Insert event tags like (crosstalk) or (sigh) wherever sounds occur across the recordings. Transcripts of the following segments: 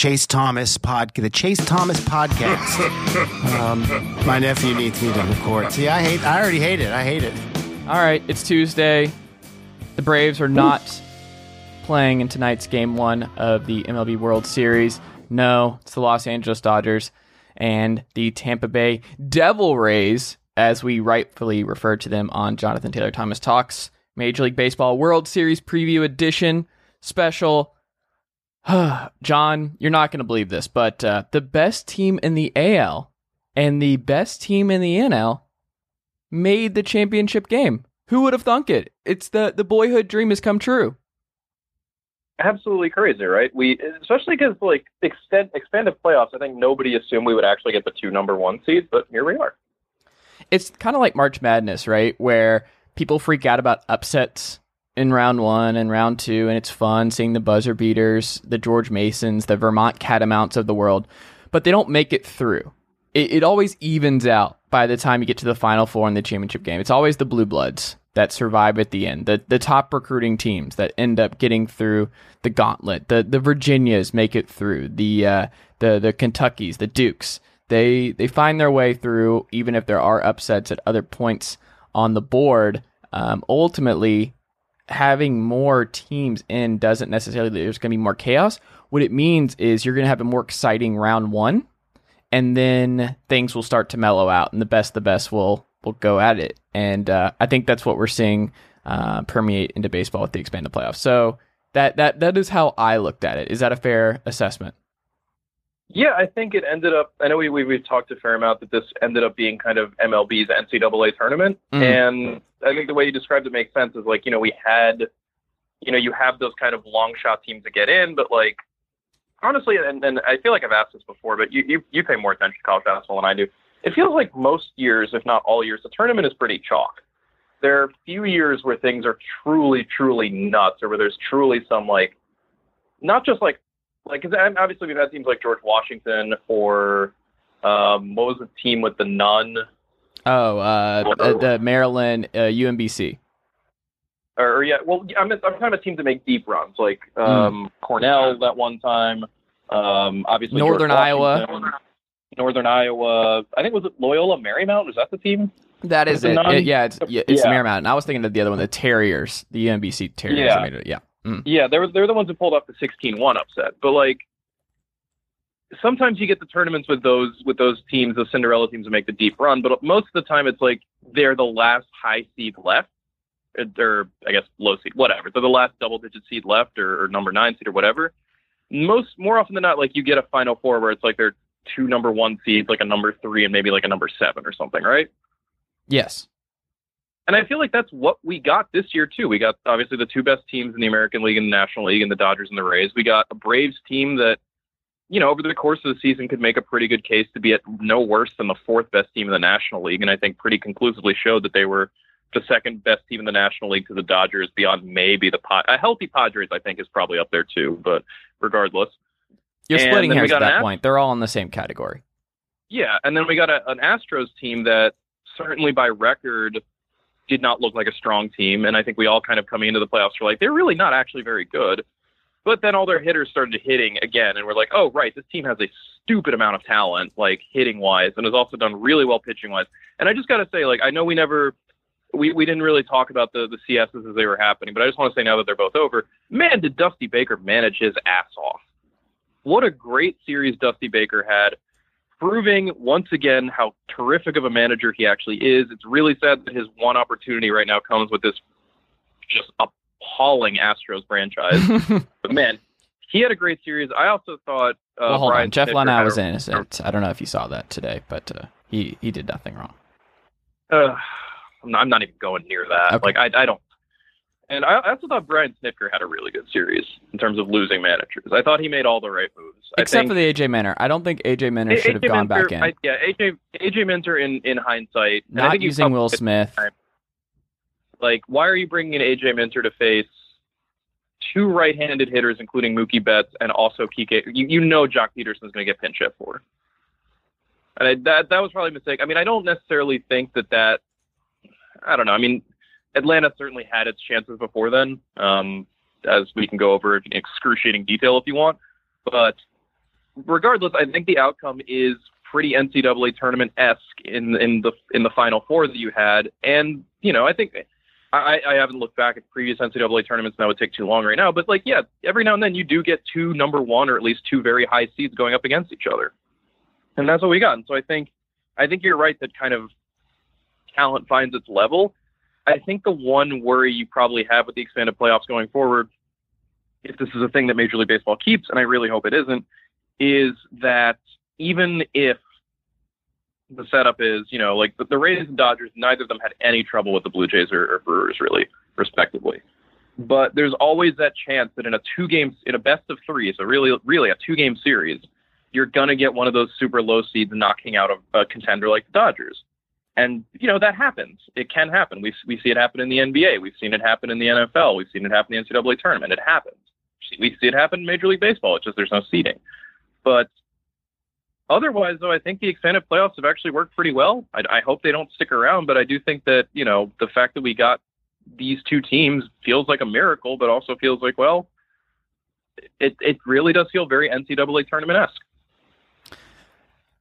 Chase Thomas pod, the Chase Thomas podcast. (laughs) um, my nephew needs me to record. See, I hate. I already hate it. I hate it. All right, it's Tuesday. The Braves are not playing in tonight's game one of the MLB World Series. No, it's the Los Angeles Dodgers and the Tampa Bay Devil Rays, as we rightfully refer to them on Jonathan Tayler Thomas Talks Major League Baseball World Series Preview Edition special. (sighs) Jon, you're not going to believe this, but uh, the best team in the AL and the best team in the NL made the championship game. Who would have thunk it? It's the the boyhood dream has come true. absolutely crazy, right? We especially because like extend, expanded playoffs. I think nobody assumed we would actually get the two number one seeds, but here we are. It's kind of like March Madness, right? Where people freak out about upsets in round one and round two, and it's fun seeing the buzzer beaters, the George Masons, the Vermont Catamounts of the world, but they don't make it through. It, it always evens out by the time you get to the final four in the championship game. It's always the blue bloods that survive at the end, the the top recruiting teams that end up getting through the gauntlet. The the Virginias make it through. The uh, the the Kentuckys, the Dukes. They they find their way through, even if there are upsets at other points on the board. Um, ultimately, having more teams in doesn't necessarily there's going to be more chaos. What it means is you're going to have a more exciting round one, and then things will start to mellow out, and the best the best will will go at it. And uh, I think that's what we're seeing uh, permeate into baseball with the expanded playoffs. So that that that is how I looked at it. Is that a fair assessment? Yeah, I think it ended up. I know we, we we've talked a fair amount that this ended up being kind of MLB's NCAA tournament, Mm. and I think the way you described it makes sense. Is like you know we had, you know, you have those kind of long shot teams that get in, but like honestly, and, and I feel like I've asked this before, but you, you you pay more attention to college basketball than I do. It feels like most years, if not all years, the tournament is pretty chalk. There are a few years where things are truly, truly nuts, or where there's truly some like, not just like, like because obviously we've had teams like George Washington or um, what was the team with the nun, Oh, uh, the, the Maryland uh, UMBC. or, or yeah, well I'm I'm talking about teams that make deep runs like um, Cornell that one time, um, obviously Northern Iowa. Northern Iowa. I think was it Loyola Marymount? Was that the team? That is it. It- yeah, it's yeah, it's Yeah. Marymount. And I was thinking of the other one, the Terriers, the UMBC Terriers. Yeah. it. Yeah. Mm. Yeah, they were they're the ones who pulled off the 16-1 upset. But like sometimes you get the tournaments with those with those teams, those Cinderella teams that make the deep run, but most of the time it's like they're the last high seed left. Or I guess low seed, whatever. They're the last double digit seed left or, or number nine seed or whatever. Most more often than not, like you get a final four where it's like they're two number one seeds, like a number three and maybe like a number seven or something, right? Yes. And I feel like that's what we got this year too. We got obviously the two best teams in the American League and the National League, and the Dodgers and the Rays. We got a Braves team that, you know, over the course of the season could make a pretty good case to be at no worse than the fourth best team in the National League, and I think pretty conclusively showed that they were the second best team in the National League to the Dodgers, beyond maybe the Pod. A healthy Padres, I think, is probably up there too. But regardless, You're And splitting hairs at an that point. They're all in the same category. Yeah, and then we got a, an Astros team that certainly by record did not look like a strong team, and I think we all kind of coming into the playoffs were like they're really not actually very good. But then all their hitters started hitting again, and we're like, oh right, this team has a stupid amount of talent, like hitting wise, and has also done really well pitching wise. And I just got to say, like, I know we never. We, we didn't really talk about the, the CSs as they were happening, but I just want to say now that they're both over, man, did Dusty Baker manage his ass off. What a great series Dusty Baker had proving once again how terrific of a manager he actually is. It's really sad that his one opportunity right now comes with this just appalling Astros franchise. (laughs) but man, he had a great series. I also thought uh, well, hold Brian on. Jeff Luhnow was innocent. I don't know if you saw that today, but uh, he he did nothing wrong. Uh, I'm, not, I'm not even going near that. Okay. Like I, I don't. And I also thought Brian Snitker had a really good series in terms of losing managers. I thought he made all the right moves. I Except think, for the AJ Minter. I don't think AJ Minter should have gone back in. I, yeah, AJ AJ Minter in in hindsight, Not using Will Smith. Like, why are you bringing in AJ Minter to face two right-handed hitters, including Mookie Betts and also Kike? You, you know, Joc Pederson's going to get pinch hit for. And I, that that was probably a mistake. I mean, I don't necessarily think that that. I don't know. I mean, Atlanta certainly had its chances before then, um, as we can go over in excruciating detail if you want. But regardless, I think the outcome is pretty NCAA tournament esque in in the in the Final Four that you had, and you know, I think I, I haven't looked back at previous NCAA tournaments, and that would take too long right now. But like, yeah, every now and then you do get two number one or at least two very high seeds going up against each other, and that's what we got. And so I think I think you're right that kind of talent finds its level. I think the one worry you probably have with the expanded playoffs going forward, if this is a thing that Major League Baseball keeps, and I really hope it isn't, is that even if the setup is, you know, like the, the Rays and Dodgers, neither of them had any trouble with the Blue Jays or, or Brewers, really, respectively. But there's always that chance that in a two game, in a best of three, so really, really a two game series, you're gonna get one of those super low seeds knocking out a, a contender like the Dodgers. And you know that happens. It can happen. We we see it happen in the NBA. We've seen it happen in the NFL. We've seen it happen in the NCAA tournament. It happens. We see it happen in Major League Baseball. It's just there's no seeding. But otherwise, though, I think the expanded playoffs have actually worked pretty well. I, I hope they don't stick around, but I do think that you know the fact that we got these two teams feels like a miracle, but also feels like well, it it really does feel very NCAA tournament esque.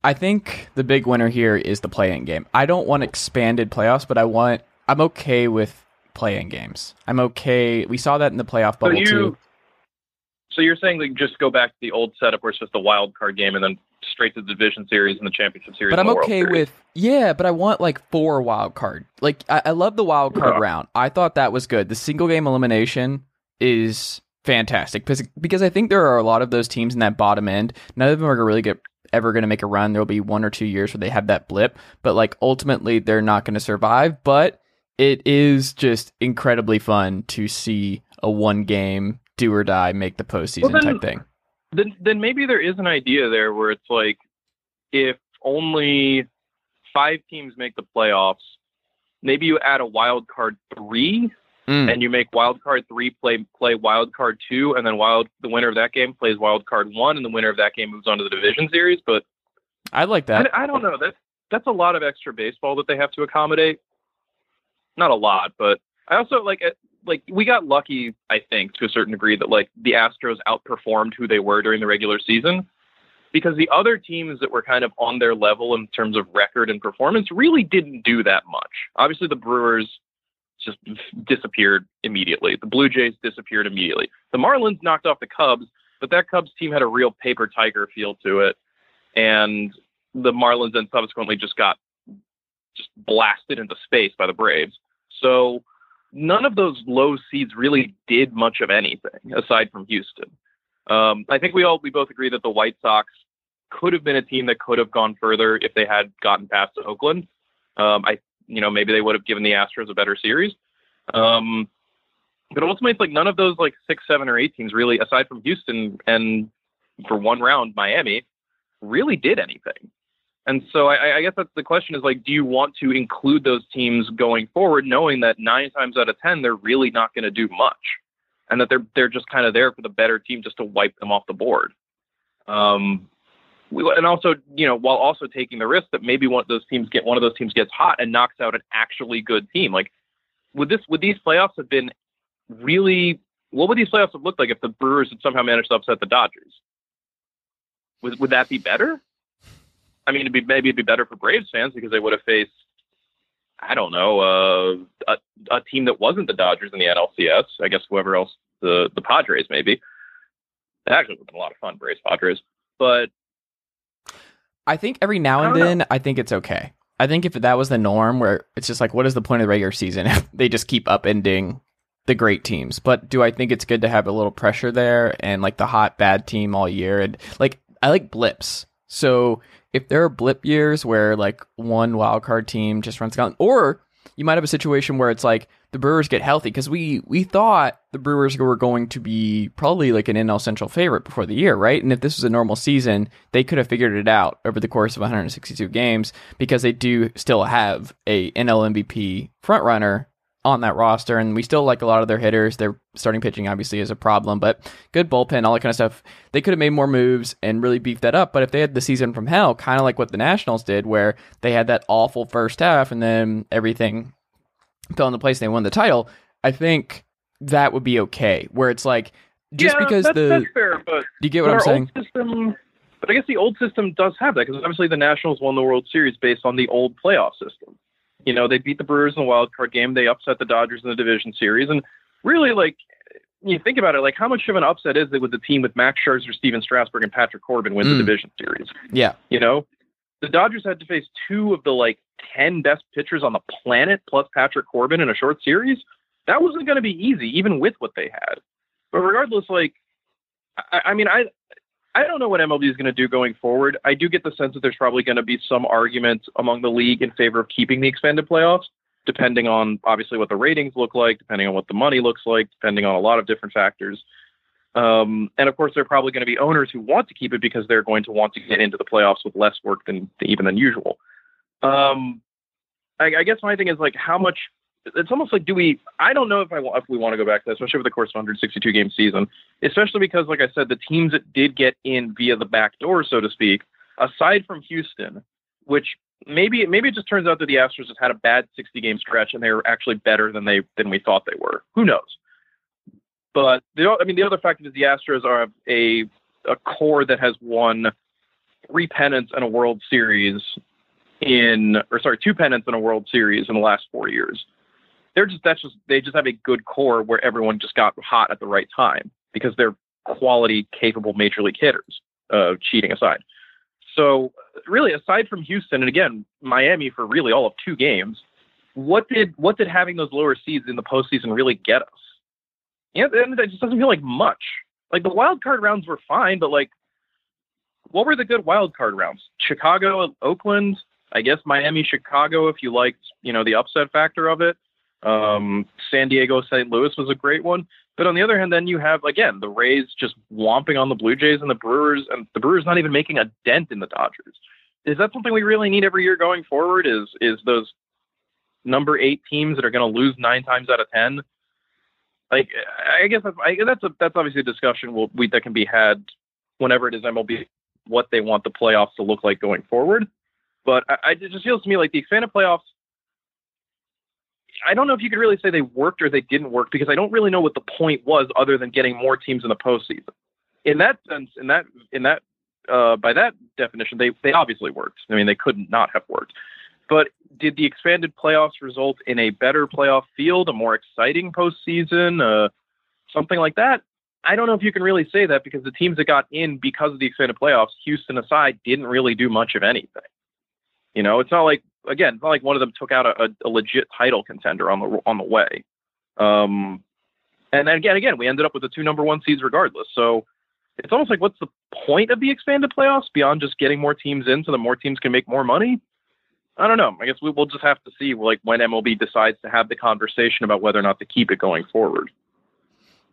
I think the big winner here is the play-in game. I don't want expanded playoffs, but I want. I'm okay with play-in games. I'm okay. We saw that in the playoff So bubble you, too. so you're saying like just go back to the old setup where it's just a wild card game and then straight to the division series and the championship series. But I'm and the World okay with yeah, but I want like four wild card. Like I, I love the wild card Yeah. round. I thought that was good. The single game elimination is fantastic because because I think there are a lot of those teams in that bottom end. None of them are gonna really get ever going to make a run. There'll be one or two years where they have that blip, but like ultimately they're not going to survive. But it is just incredibly fun to see a one game do or die make the postseason Well, then- type thing. then then maybe there is an idea there where it's like if only five teams make the playoffs, maybe you add a wild card three Mm. and you make wild card three play play wild card two and then wild the winner of that game plays wild card one and the winner of that game moves on to the division series. But I like that. I, I don't know. That's that's a lot of extra baseball that they have to accommodate. Not a lot, but I also like it- like we got lucky, I think, to a certain degree that like the Astros outperformed who they were during the regular season. Because the other teams that were kind of on their level in terms of record and performance really didn't do that much. Obviously, the Brewers just disappeared immediately. The Blue Jays disappeared immediately. The Marlins knocked off the Cubs, but that Cubs team had a real paper tiger feel to it. And the Marlins then subsequently just got just blasted into space by the Braves. So none of those low seeds really did much of anything aside from Houston. Um, I think we all we both agree that the White Sox could have been a team that could have gone further if they had gotten past Oakland. Um, I you know maybe they would have given the Astros a better series. Um, but ultimately, it's like none of those like six, seven, or eight teams really, aside from Houston and for one round Miami, really did anything. And so I, I guess that's the question is like, do you want to include those teams going forward, knowing that nine times out of ten they're really not going to do much, and that they're they're just kind of there for the better team just to wipe them off the board. Um, we, and also, you know, while also taking the risk that maybe one of those teams get one of those teams gets hot and knocks out an actually good team. Like, would this would these playoffs have been really? What would these playoffs have looked like if the Brewers had somehow managed to upset the Dodgers? Would would that be better? I mean, it'd be maybe it'd be better for Braves fans because they would have faced, I don't know, uh, a a team that wasn't the Dodgers in the NLCS. I guess whoever else the the Padres maybe. It actually would have been a lot of fun, Braves Padres. But I think every now and know. then, I think it's okay. I think if that was the norm, where it's just like, what is the point of the regular season if (laughs) they just keep upending the great teams? But do I think it's good to have a little pressure there and like the hot bad team all year? And like, I like blips. So if there are blip years where like one wild card team just runs down, or you might have a situation where it's like the Brewers get healthy because we we thought the Brewers were going to be probably like an NL Central favorite before the year, right? And if this was a normal season, they could have figured it out over the course of 162 games because they do still have a NL MVP front runner on that roster, and we still like a lot of their hitters. Their starting pitching obviously is a problem, but good bullpen, all that kind of stuff. They could have made more moves and really beefed that up. But if they had the season from hell, kind of like what the Nationals did, where they had that awful first half and then everything fell into place and they won the title, I think that would be okay. Where it's like just yeah, because that's, the that's fair, but do you get what I'm saying? System, but I guess the old system does have that because obviously the Nationals won the World Series based on the old playoff system. You know, they beat the Brewers in the wild card game. They upset the Dodgers in the division series, and really, like you think about it, like how much of an upset is it with the team with Max Scherzer, Stephen Strasburg, and Patrick Corbin win Mm. the division series? Yeah, You know, the Dodgers had to face two of the like ten best pitchers on the planet plus Patrick Corbin in a short series. That wasn't going to be easy, even with what they had. But regardless, like, I, I mean, I I don't know what MLB is going to do going forward. I do get the sense that there's probably going to be some argument among the league in favor of keeping the expanded playoffs, depending on obviously what the ratings look like, depending on what the money looks like, depending on a lot of different factors. Um, and of course, there are probably going to be owners who want to keep it because they're going to want to get into the playoffs with less work than even than usual. Um, I, I guess my thing is like how much. It's almost like do we? I don't know if I if we want to go back to that, especially over the course of 162 game season, especially because like I said, the teams that did get in via the back door, so to speak, aside from Houston, which maybe maybe it just turns out that the Astros just had a bad 60 game stretch and they were actually better than they than we thought they were. Who knows? But the I mean the other factor is the Astros are a a core that has won three pennants and a World Series in or sorry two pennants and a World Series in the last four years. They're just that's just they just have a good core where everyone just got hot at the right time because they're quality capable major league hitters. Uh, cheating aside. So really, aside from Houston and again Miami for really all of two games, what did what did having those lower seeds in the postseason really get us? Yeah, and it just doesn't feel like much. Like the wild card rounds were fine, but like, what were the good wild card rounds? Chicago, Oakland, I guess Miami, Chicago. If you liked, you know, the upset factor of it. Um, San Diego, St. Louis was a great one. But on the other hand, then you have again the Rays just whomping on the Blue Jays and the Brewers, and the Brewers not even making a dent in the Dodgers. Is that something we really need every year going forward? Is is those number eight teams that are going to lose nine times out of ten? Like, I guess that's I, that's a that's obviously a discussion we'll, we that can be had whenever it is MLB what they want the playoffs to look like going forward. But I, I, it just feels to me like the expanded playoffs. I don't know if you could really say they worked or they didn't work because I don't really know what the point was other than getting more teams in the postseason. In that sense, in that in that uh, by that definition, they they obviously worked. I mean, they couldn't not have worked. But did the expanded playoffs result in a better playoff field, a more exciting postseason, uh, something like that? I don't know if you can really say that because the teams that got in because of the expanded playoffs, Houston aside, didn't really do much of anything. You know, it's not like again, it's not like one of them took out a, a legit title contender on the on the way. Um, and then again, again, we ended up with the two number one seeds regardless. So it's almost like, what's the point of the expanded playoffs beyond just getting more teams in so that more teams can make more money? I don't know. I guess we will just have to see, like, when MLB decides to have the conversation about whether or not to keep it going forward.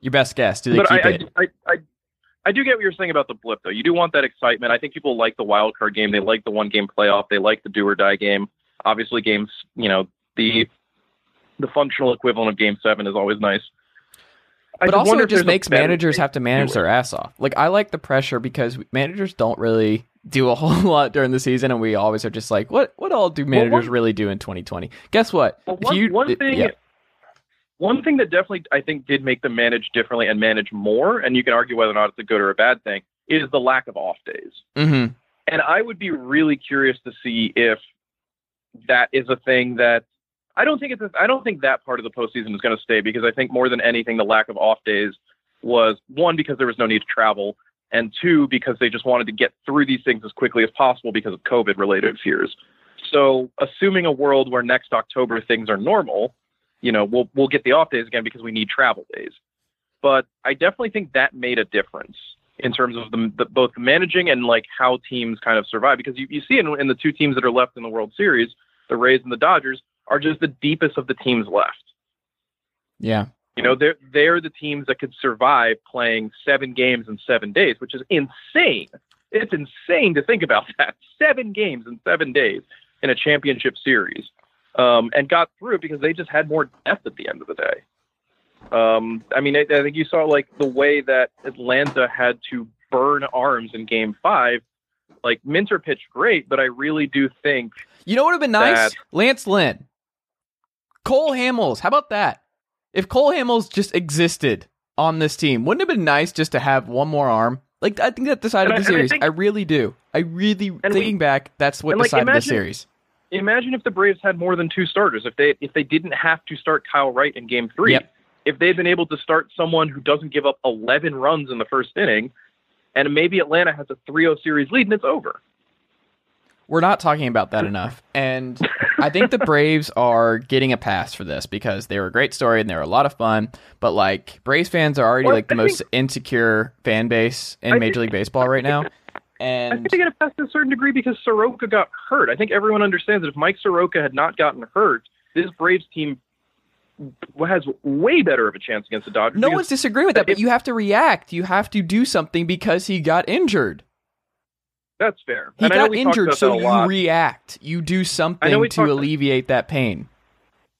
Your best guess? Do they but keep I, it? I, I, I, I do get what you're saying about the blip, though. You do want that excitement. I think people like the wild card game. They like the one game playoff. They like the do or die game. Obviously, games, you know, the the functional equivalent of game seven is always nice. I but also it just makes managers have to manage their ass off. Like I like the pressure because managers don't really do a (laughs) whole lot during the season, and we always are just like, what what all do managers one- really do in 2020? Guess what? Well, one, you- one thing, yeah. one thing that definitely I think did make them manage differently and manage more, and you can argue whether or not it's a good or a bad thing, is the lack of off days. Mhm. And I would be really curious to see if that is a thing that I don't think it's. A, I don't think that part of the postseason is going to stay because I think more than anything, the lack of off days was one because there was no need to travel, and two because they just wanted to get through these things as quickly as possible because of COVID-related fears. So, assuming a world where next October things are normal, you know, we'll we'll get the off days again because we need travel days. But I definitely think that made a difference in terms of the, the both managing and like how teams kind of survive. Because you, you see in, in the two teams that are left in the World Series, the Rays and the Dodgers are just the deepest of the teams left. Yeah. You know, they're they're the teams that could survive playing seven games in seven days, which is insane. It's insane to think about that. (laughs) Seven games in seven days in a championship series, um, and got through it because they just had more depth at the end of the day. Um, I mean, I, I think you saw like the way that Atlanta had to burn arms in Game Five. Like Minter pitched great, but I really do think You know what would have been nice? Lance Lynn. Cole Hamels. How about that? If Cole Hamels just existed on this team, wouldn't it have been nice just to have one more arm? Like I think that decided And the I- and I series. think- I really do. I really we- thinking back, that's what and, like, decided the series. imagine if the Braves had more than two starters. If they if they didn't have to start Kyle Wright in Game Three, Yep. if they'd been able to start someone who doesn't give up 11 runs in the first inning, and maybe Atlanta has a 3-0 series lead and it's over. We're not talking about that enough. And (laughs) I think the Braves are getting a pass for this because they were a great story and they were a lot of fun. But like Braves fans are already Well, like the I most think- insecure fan base in I Major think- League Baseball right now. And I think they get a pass to a certain degree because Soroka got hurt. I think everyone understands that if Mike Soroka had not gotten hurt, this Braves team has way better of a chance against the Dodgers. no one's disagreeing with that, but you have to react. You have to do something because he got injured. That's fair. He and I know got injured, so you react. You do something to alleviate that pain.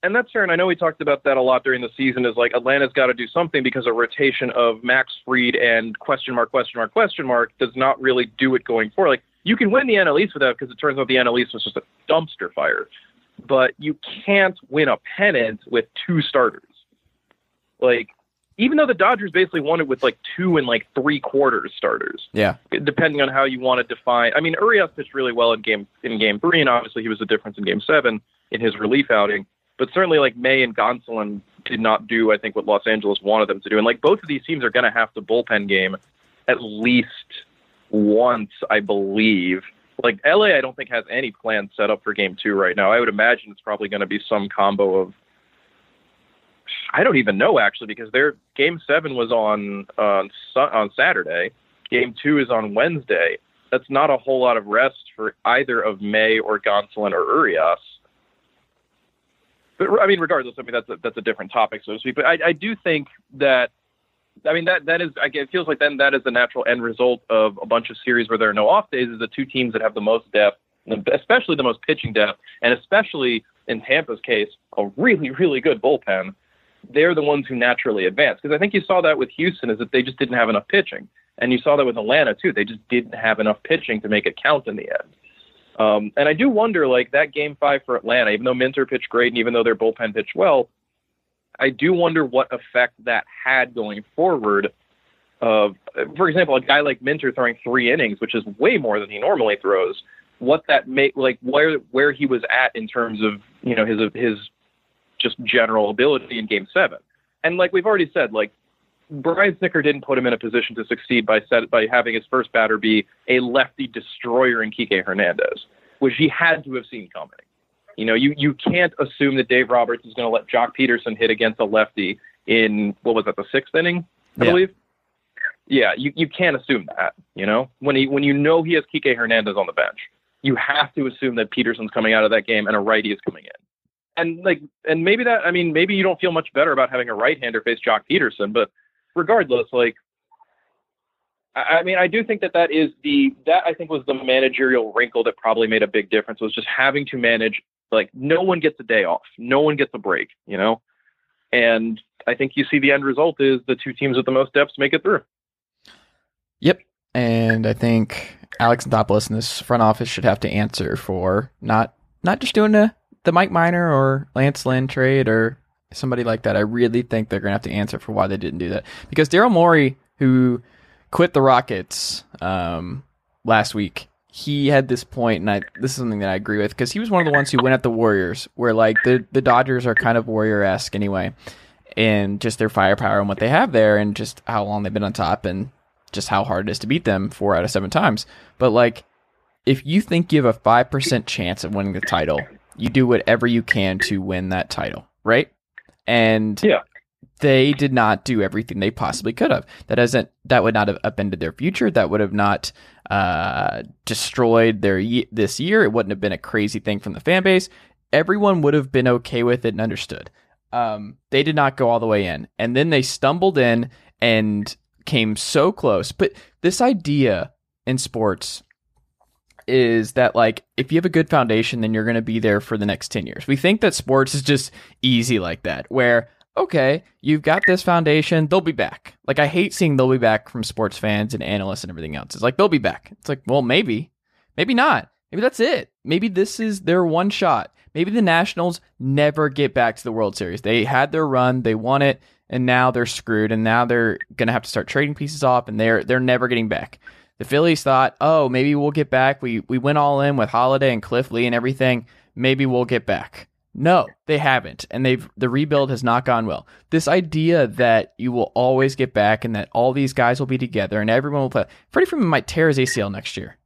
and that's fair. And I know we talked about that a lot during the season. Is like Atlanta's got to do something because a rotation of Max Fried and question mark, question mark, question mark does not really do it going forward. Like you can win the NL East with that because it turns out the NL East was just a dumpster fire, but you can't win a pennant with two starters. Like even though the Dodgers basically won it with like two and like three quarters starters Yeah. depending on how you want to define. I mean, Urias pitched really well in game in game three, and obviously he was the difference in game seven in his relief outing. But certainly, like May and Gonsolin did not do, I think, what Los Angeles wanted them to do. And like both of these teams are going to have to bullpen game at least once, I believe. Like LA, I don't think has any plan set up for game two right now. I would imagine it's probably going to be some combo of. I don't even know actually because their game seven was on on on Saturday. Game two is on Wednesday. That's not a whole lot of rest for either of May or Gonsolin or Urias. But I mean, regardless, I mean that's a, that's a different topic, so to speak. But I, I do think that, I mean that that is, I guess, it feels like then that is the natural end result of a bunch of series where there are no off days. Is the two teams that have the most depth, especially the most pitching depth, and especially in Tampa's case, a really really good bullpen. They're the ones who naturally advance because I think you saw that with Houston is that they just didn't have enough pitching, and you saw that with Atlanta too. They just didn't have enough pitching to make it count in the end. Um, and I do wonder, like that game five for Atlanta, even though Minter pitched great and even though their bullpen pitched well, I do wonder what effect that had going forward. Of, for example, a guy like Minter throwing three innings, which is way more than he normally throws. What that make like where where he was at in terms of you know his his just general ability in Game Seven, and like we've already said, like Brian Snitker didn't put him in a position to succeed by set, by having his first batter be a lefty destroyer in Kike Hernandez, which he had to have seen coming. You know, you you can't assume that Dave Roberts is going to let Joc Pederson hit against a lefty in what was that the sixth inning, I Yeah. believe. Yeah, you you can't assume that. You know, when he when you know he has Kike Hernandez on the bench, you have to assume that Pederson's coming out of that game and a righty is coming in and like and maybe that I mean maybe you don't feel much better about having a right hander face Joc Pederson, but regardless, like I, I mean I do think that that is the that I think was the managerial wrinkle that probably made a big difference was just having to manage like no one gets a day off, no one gets a break, you know, and I think you see the end result is the two teams with the most depths make it through. Yep. And I think Alex Anthopoulos in this front office should have to answer for not not just doing the, the Mike Minor or Lance Lynn trade or somebody like that. I really think they're going to have to answer for why they didn't do that. Because Daryl Morey, who quit the Rockets um, last week, he had this point, and I, this is something that I agree with, because he was one of the ones who went at the Warriors, where like the, the Dodgers are kind of Warrior esque anyway, and just their firepower and what they have there, and just how long they've been on top, and just how hard it is to beat them four out of seven times. But like, if you think you have a five percent chance of winning the title, you do whatever you can to win that title, right? And Yeah. they did not do everything they possibly could have. That doesn't. That would not have upended their future. That would have not uh, destroyed their this year. It wouldn't have been a crazy thing from the fan base. Everyone would have been okay with it and understood. Um, they did not go all the way in, and then they stumbled in and came so close. But this idea in sports is that like if you have a good foundation, then you're going to be there for the next ten years. We think that sports is just easy like that, where okay, you've got this foundation, they'll be back. Like I hate seeing they'll be back from sports fans and analysts and everything else. It's like they'll be back. It's like, well, maybe, maybe not. Maybe that's it. Maybe this is their one shot. Maybe the Nationals never get back to the World Series. They had their run, they won it, and now they're screwed, and now they're gonna have to start trading pieces off, and they're they're never getting back. The Phillies thought, oh, maybe we'll get back. We we went all in with Halladay and Cliff Lee and everything. Maybe we'll get back. No, they haven't, and they've the rebuild has not gone well. This idea that you will always get back and that all these guys will be together and everyone will play. Freddie Freeman might tear his ACL next year.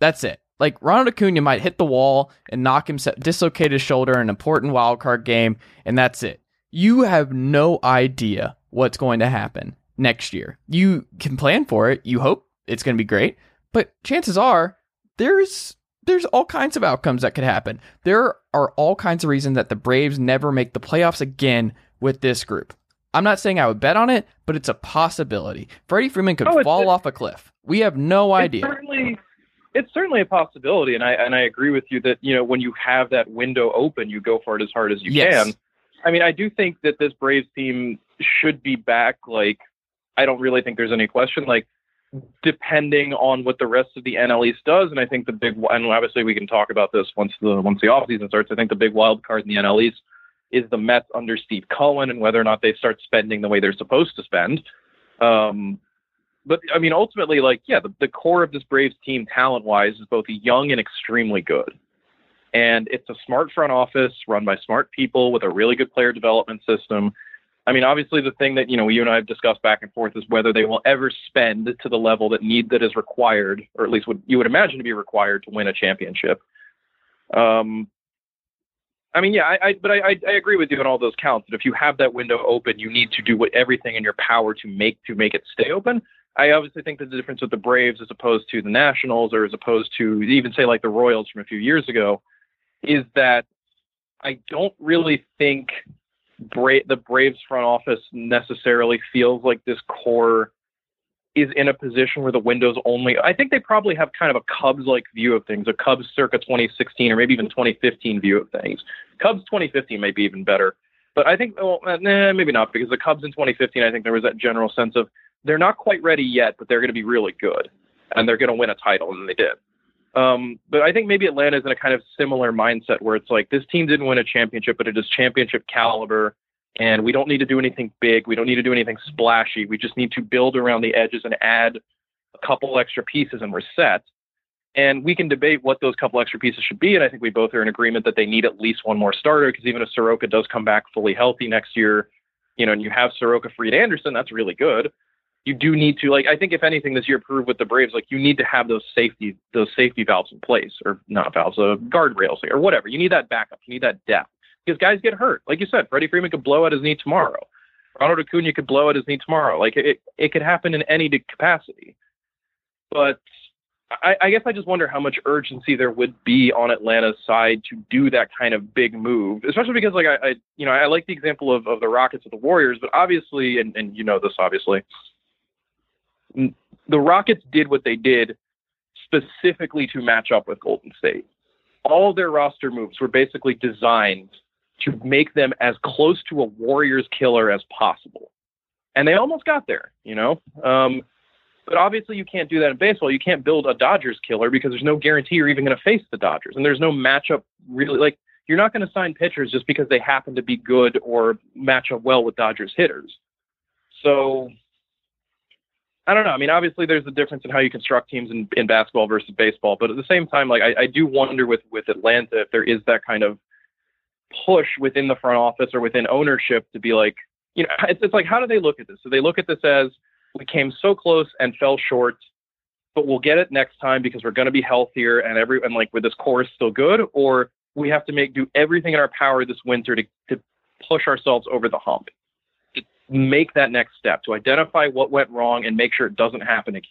That's it. Like Ronald Acuna might hit the wall and knock himself, dislocate his shoulder in an important wild card game, and that's it. You have no idea what's going to happen next year. You can plan for it. You hope it's going to be great, but chances are there's there's all kinds of outcomes that could happen. There are all kinds of reasons that the Braves never make the playoffs again with this group. I'm not saying I would bet on it, but it's a possibility. Freddie Freeman could Oh, fall off a cliff. We have no It's idea. certainly, it's certainly a possibility, and I and I agree with you that you know when you have that window open, you go for it as hard as you Yes. can. I mean, I do think that this Braves team should be back. Like, I don't really think there's any question. Like, depending on what the rest of the NL East does, and I think the big and obviously we can talk about this once the once the offseason starts. I think the big wild card in the NL East is the Mets under Steve Cohen and whether or not they start spending the way they're supposed to spend. Um, but I mean, ultimately, like, yeah, the, the core of this Braves team, talent wise, is both young and extremely good. And it's a smart front office run by smart people with a really good player development system. I mean, obviously, the thing that you know you and I have discussed back and forth is whether they will ever spend to the level that need that is required, or at least what you would imagine to be required to win a championship. Um, I mean, yeah, I, I but I, I, I agree with you on all those counts. That if you have that window open, you need to do what everything in your power to make to make it stay open. I obviously think that the difference with the Braves as opposed to the Nationals or as opposed to even say like the Royals from a few years ago is that I don't really think Bra- the Braves front office necessarily feels like this core is in a position where the window's only. I think they probably have kind of a Cubs like view of things, a Cubs circa 2016 or maybe even 2015 view of things. Cubs 2015 might be even better. But I think, well, uh, nah, maybe not, because the Cubs in 2015, I think there was that general sense of they're not quite ready yet, but they're going to be really good, and they're going to win a title, and they did. Um, but I think maybe Atlanta's in a kind of similar mindset where it's like this team didn't win a championship, but it is championship caliber, and we don't need to do anything big. We don't need to do anything splashy. We just need to build around the edges and add a couple extra pieces, and we're set. And we can debate what those couple extra pieces should be. And I think we both are in agreement that they need at least one more starter because even if Soroka does come back fully healthy next year, you know, and you have Soroka, Fried, Anderson, that's really good. You do need to like I think if anything this year proved with the Braves, like you need to have those safety those safety valves in place or not valves, uh, guardrails or whatever. You need that backup. You need that depth because guys get hurt. Like you said, Freddie Freeman could blow out his knee tomorrow. Ronald Acuna could blow out his knee tomorrow. Like it, it could happen in any capacity. But I, I guess I just wonder how much urgency there would be on Atlanta's side to do that kind of big move, especially because like I, I you know I like the example of, of the Rockets with the Warriors, but obviously, and, and you know this obviously, the Rockets did what they did specifically to match up with Golden State. All their roster moves were basically designed to make them as close to a Warriors killer as possible, and they almost got there. You know. Um, but obviously, you can't do that in baseball. You can't build a Dodgers killer because there's no guarantee you're even going to face the Dodgers, and there's no matchup really. Like you're not going to sign pitchers just because they happen to be good or match up well with Dodgers hitters. So I don't know. I mean, obviously, there's a difference in how you construct teams in, in basketball versus baseball, but at the same time, like I, I do wonder with with Atlanta if there is that kind of push within the front office or within ownership to be like, you know, it's, it's like how do they look at this? So they look at this as we came so close and fell short, but we'll get it next time because we're going to be healthier and every and like with this core is still good, or we have to make do everything in our power this winter to to push ourselves over the hump, make that next step, to identify what went wrong and make sure it doesn't happen again.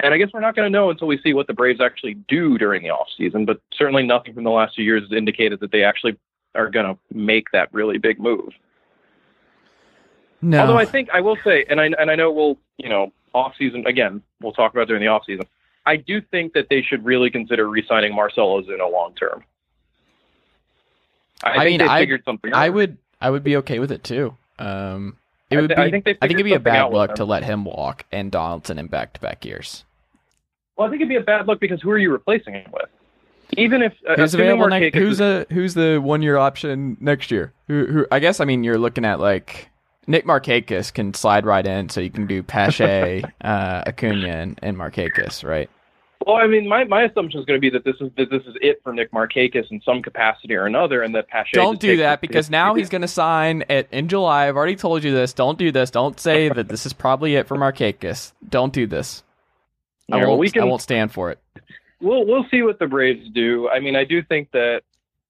And I guess we're not going to know until we see what the Braves actually do during the off season, but certainly nothing from the last few years has indicated that they actually are going to make that really big move. No. Although I think I will say, and I and I know we'll you know off season again. We'll talk about during the off season. I do think that they should really consider re-signing Marcelo Ozuna long term. I, I think mean, they I- figured something. I would I would be okay with it too. Um, it I would be. I think I think it'd be a bad look to let him walk and Donaldson in back to back years. Well, I think it'd be a bad look because who are you replacing him with? Even if uh, Who's available next? Who's a who's the one year option next year? Who, who? I guess I mean you're looking at like Nick Markakis can slide right in, so you can do Pache, (laughs) uh, Acuna, and, and Markakis, right? Well, I mean, my, my assumption is going to be that this is that this is it for Nick Markakis in some capacity or another, and that Pache. Don't do that because now he's going to sign at, in July. I've already told you this. Don't do this. Don't say that this is probably it for Markakis. Don't do this. I Yeah, well, won't. we can- I won't stand for it. We'll we'll see what the Braves do. I mean, I do think that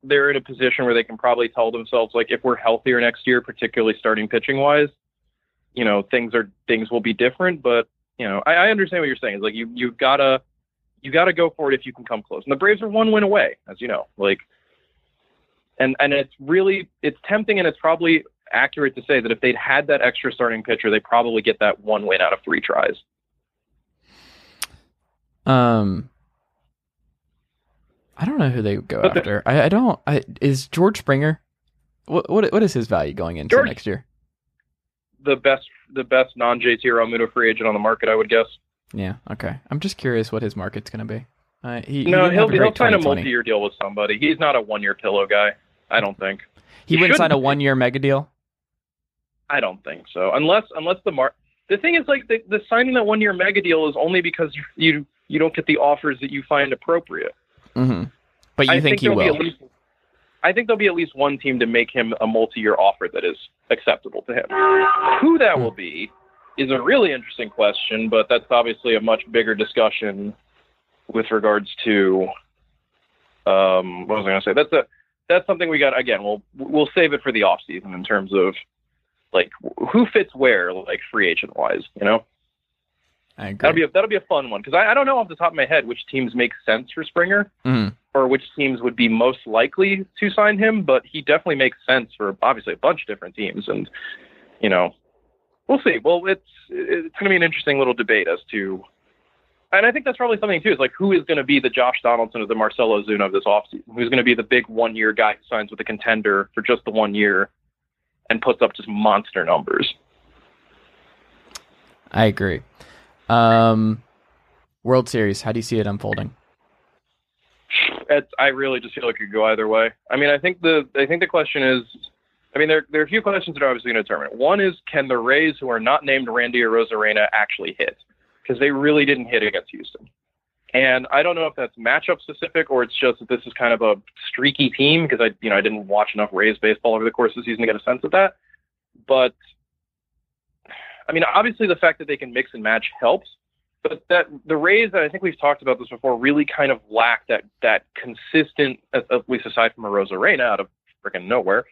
they're in a position where they can probably tell themselves like, if we're healthier next year, particularly starting pitching wise, you know, things are things will be different. But you know, I, I understand what you're saying. It's like you you gotta you gotta go for it if you can come close. And the Braves are one win away, as you know. Like, and and it's really it's tempting and it's probably accurate to say that if they'd had that extra starting pitcher, they probably get that one win out of three tries. Um, I don't know who they would go But the- after. I, I don't. I, is George Springer? What what what is his value going into George- next year? The best the best non JT Realmuto free agent on the market, I would guess. Yeah. Okay. I'm just curious what his market's going to be. Uh, he, he No, didn't he'll he'll sign a multi-year deal with somebody. He's not a one-year pillow guy. I don't think. He he wouldn't sign a one year mega deal. I don't think so. Unless unless the mar the thing is like the, the signing that one-year mega deal is only because you you you don't get the offers that you find appropriate. Mm-hmm. But you I think, he there'll be at least I think there'll be at least one team to make him a multi-year offer that is acceptable to him. Who that Hmm. will be is a really interesting question, but that's obviously a much bigger discussion with regards to um, what was I going to say? That's a that's something we got again. We'll we'll save it for the off season in terms of like who fits where, like free agent wise. You know, I agree. that'll be a, that'll be a fun one because I, I don't know off the top of my head which teams make sense for Springer Mhm. or which teams would be most likely to sign him, but he definitely makes sense for obviously a bunch of different teams, and you know, we'll see. Well, it's it's going to be an interesting little debate as to, and I think that's probably something too. Is like who is going to be the Josh Donaldson or the Marcelo Ozuna of this offseason? Who's going to be the big one year guy who signs with a contender for just the one year and puts up just monster numbers? I agree. Um, World Series. How do you see it unfolding? It's, I really just feel like it could go either way. I mean, I think the I think the question is, I mean, there there are a few questions that are obviously going to determine it. One is, can the Rays, who are not named Randy Arozarena, actually hit? Because they really didn't hit against Houston. And I don't know if that's matchup specific or it's just that this is kind of a streaky team because I you know I didn't watch enough Rays baseball over the course of the season to get a sense of that. But I mean, obviously the fact that they can mix and match helps but that the Rays, and I think we've talked about this before, really kind of lack that that consistent, at, at least aside from Arozarena out of freaking nowhere,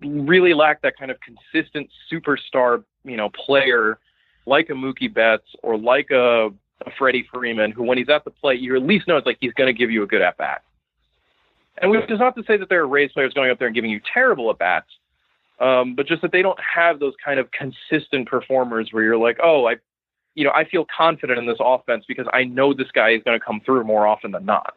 really lack that kind of consistent superstar, you know, player like a Mookie Betts or like a, a Freddie Freeman, who when he's at the plate, you at least know it's like he's going to give you a good at bat. And which is not to say that there are Rays players going up there and giving you terrible at bats, um, but just that they don't have those kind of consistent performers where you're like, oh, I you know, I feel confident in this offense because I know this guy is going to come through more often than not.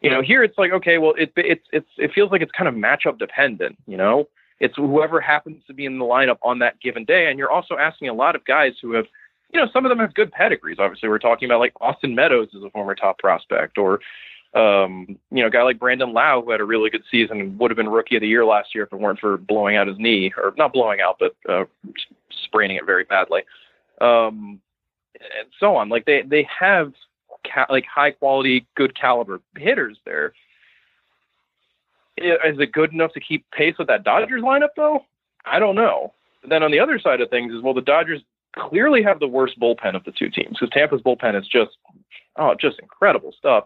You know, here it's like, okay, well, it it's it's it feels like it's kind of matchup dependent. You know, it's whoever happens to be in the lineup on that given day, and you're also asking a lot of guys who have, you know, some of them have good pedigrees. Obviously, we're talking about like Austin Meadows is a former top prospect, or um, you know, a guy like Brandon Lowe who had a really good season and would have been rookie of the year last year if it weren't for blowing out his knee, or not blowing out, but uh, spraining it very badly. Um, and so on. Like they they have ca- like high quality, good caliber hitters there. Is it good enough to keep pace with that Dodgers lineup though? I don't know. But then on the other side of things is well, the Dodgers clearly have the worst bullpen of the two teams because Tampa's bullpen is just oh just incredible stuff.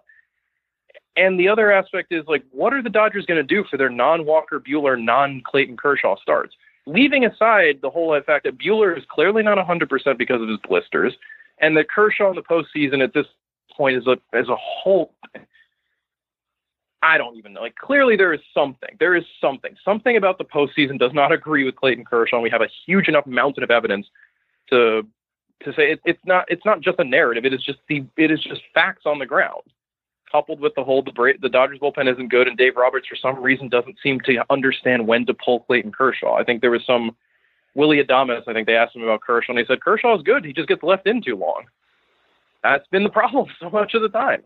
And the other aspect is like, what are the Dodgers going to do for their non-Walker Buehler, non-Clayton Kershaw starts? Leaving aside the whole fact that Buehler is clearly not 100% because of his blisters, and that Kershaw in the postseason at this point is a as a whole I don't even know. Like clearly there is something. There is something. Something about the postseason does not agree with Clayton Kershaw. And we have a huge enough mountain of evidence to to say it, it's not it's not just a narrative. It is just the it is just facts on the ground. Coupled with the whole the, the Dodgers bullpen isn't good, and Dave Roberts for some reason doesn't seem to understand when to pull Clayton Kershaw. I think there was some Willy Adames. I think they asked him about Kershaw, and he said Kershaw is good. He just gets left in too long. That's been the problem (laughs) so much of the time.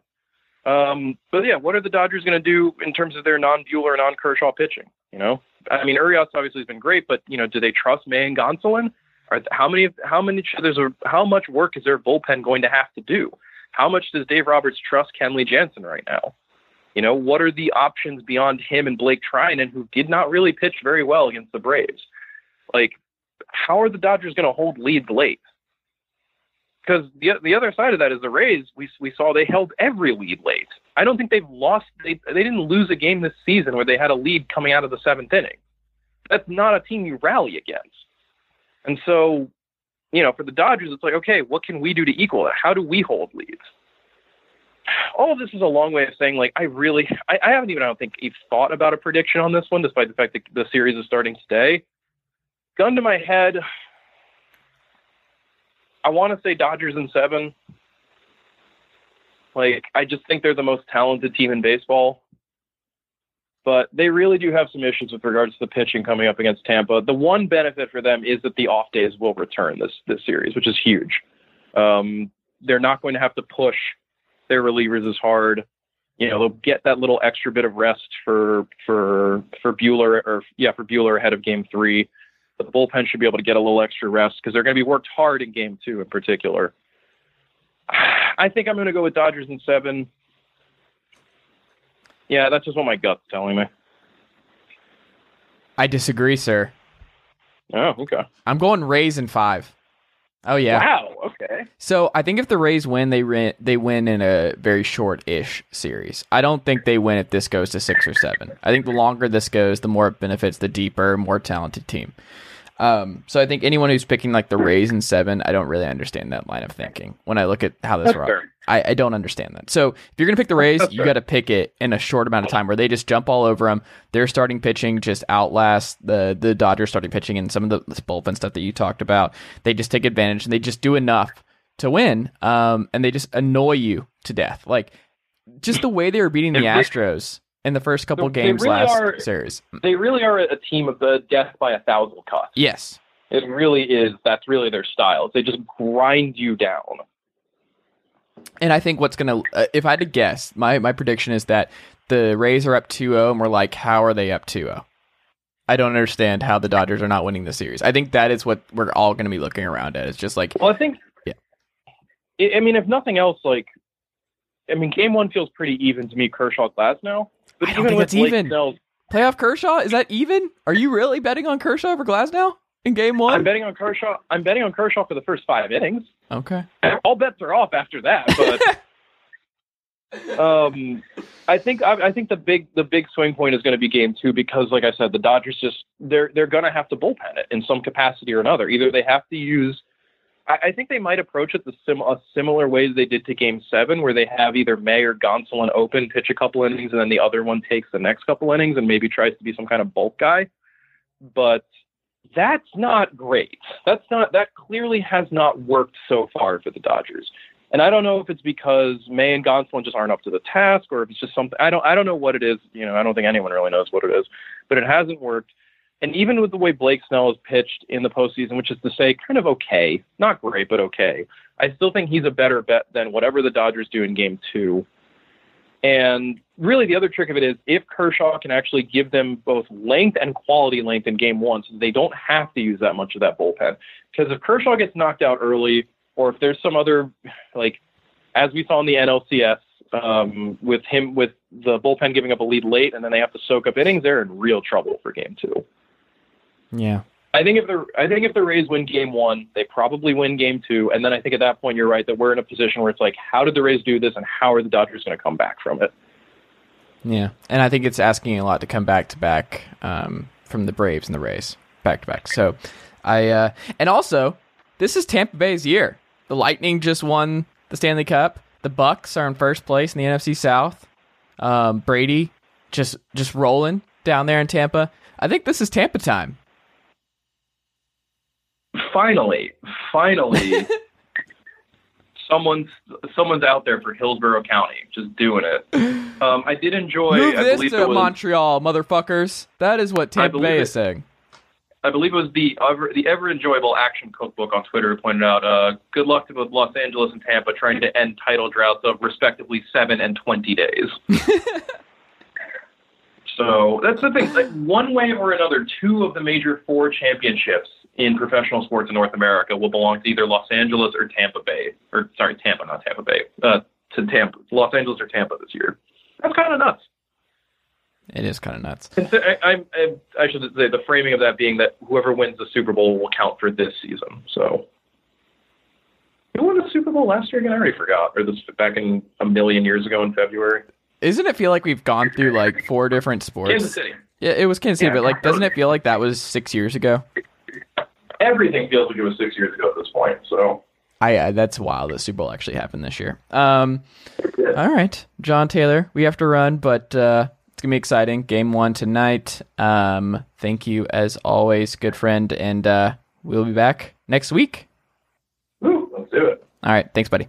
Um, but yeah, what are the Dodgers going to do in terms of their non-Buehler, non-Kershaw pitching? You know, I mean, Urias obviously has been great, but you know, do they trust May and Gonsolin? Are how many? How many? There's a how much work is their bullpen going to have to do? How much does Dave Roberts trust Kenley Jansen right now? You know, what are the options beyond him and Blake Treinen, who did not really pitch very well against the Braves? Like, how are the Dodgers going to hold leads late? Because the the other side of that is the Rays. We we saw they held every lead late. I don't think they've lost. They they didn't lose a game this season where they had a lead coming out of the seventh inning. That's not a team you rally against. And so, you know, for the Dodgers, it's like, okay, what can we do to equal it? How do we hold leads? All of this is a long way of saying, like, I really, I, I haven't even, I don't think, even thought about a prediction on this one, despite the fact that the series is starting today. Gun to my head, I want to say Dodgers in seven. Like, I just think they're the most talented team in baseball. But they really do have some issues with regards to the pitching coming up against Tampa. The one benefit for them is that the off days will return this this series, which is huge. Um, they're not going to have to push their relievers as hard. You know, they'll get that little extra bit of rest for for for Buehler or yeah for Buehler ahead of Game Three the bullpen should be able to get a little extra rest because they're going to be worked hard in game two in particular. (sighs) I think I'm going to go with Dodgers in seven. Yeah, that's just what my gut's telling me. I disagree, sir. Oh, okay. I'm going Rays in five. Oh yeah. Wow. Okay. So I think if the Rays win, they win. They win in a very short-ish series. I don't think they win if this goes to six or seven. I think the longer this goes, the more it benefits the deeper, more talented team. Um, so I think anyone who's picking like the Rays in seven, I don't really understand that line of thinking. When I look at how this That's I, I don't understand that. So if you're gonna pick the Rays, That's you got to pick it in a short amount of time where they just jump all over them. Their starting pitching just outlasts the the Dodgers starting pitching and some of the bullpen stuff that you talked about. They just take advantage and they just do enough to win. Um, and they just annoy you to death. Like just the way they were beating the Astros in the first couple They games really last are- series. They really are a team of the death by a thousand cuts. Yes. It really is. That's really their style. They just grind you down. And I think what's going to, uh, if I had to guess, my, my prediction is that the Rays are up 2 0, and we're like, how are they up 2 0? I don't understand how the Dodgers are not winning the series. I think that is what we're all going to be looking around at. It's just like, Well, I think. Yeah. I mean, if nothing else, like, I mean, game one feels pretty even to me. Kershaw Glasnow, but I don't even think with that's Blake even. Snell's- playoff Kershaw, is that even? Are you really betting on Kershaw over Glasnow in game one? I'm betting on Kershaw. I'm betting on Kershaw for the first five innings. okay. All bets are off after that. But (laughs) um, I think I, I think the big the big swing point is going to be game two because, like I said, the Dodgers just they're they're going to have to bullpen it in some capacity or another. Either they have to use. I, think they might approach it the sim, a similar way they did to Game Seven, where they have either May or Gonsolin open, pitch a couple innings, and then the other one takes the next couple innings and maybe tries to be some kind of bulk guy. But that's not great. That's not that clearly has not worked so far for the Dodgers. And I don't know if it's because May and Gonsolin just aren't up to the task, or if it's just something. I don't. I don't know what it is. You know, I don't think anyone really knows what it is. But it hasn't worked. And even with the way Blake Snell has pitched in the postseason, which is to say, kind of okay, not great, but okay, I still think he's a better bet than whatever the Dodgers do in Game Two. And really, the other trick of it is if Kershaw can actually give them both length and quality length in game one, so they don't have to use that much of that bullpen. Because if Kershaw gets knocked out early, or if there's some other, like, as we saw in the NLCS, um, with him, with the bullpen giving up a lead late and then they have to soak up innings, they're in real trouble for game two. Yeah. I think if the I think if the Rays win game one, they probably win game two, and then I think at that point you're right that we're in a position where it's like, how did the Rays do this, and how are the Dodgers going to come back from it? Yeah. And I think it's asking a lot to come back to back um, from the Braves and the Rays back to back. So I, uh, and also, this is Tampa Bay's year. The Lightning just won the Stanley Cup. The Bucs are in first place in the NFC South. Um, Brady just just rolling down there in Tampa. I think this is Tampa time. Finally, finally, (laughs) someone's someone's out there for Hillsborough County, just doing it. Um, I did enjoy. Move I this believe to it was, Montreal, motherfuckers. That is what Tampa Bay it. is saying. I believe it was the ever, the ever enjoyable action cookbook on Twitter who pointed out, uh, good luck to both Los Angeles and Tampa trying to end title droughts of respectively seven and twenty days. (laughs) so that's the thing. Like one way or another, two of the major four championships in professional sports in North America will belong to either Los Angeles or Tampa Bay, or sorry, Tampa, not Tampa Bay, uh, to Tampa, Los Angeles or Tampa this year. That's kind of nuts. It is kind of nuts. I, I, I should say the framing of that being that whoever wins the Super Bowl will count for this season. So, who won the Super Bowl last year again? I already forgot. Or this back in a million years ago in February. Isn't it feel like we've gone through like four different sports? Kansas City. Yeah, it was Kansas City, Yeah. but like, doesn't it feel like that was six years ago? Everything feels like it was six years ago at this point. So, I uh, that's wild. that Super Bowl actually happened this year. Um, all right, Jon Tayler, we have to run, but uh, it's gonna be exciting. Game one tonight. Um, thank you as always, good friend, and uh, we'll be back next week. woo, let's do it. All right, thanks, buddy.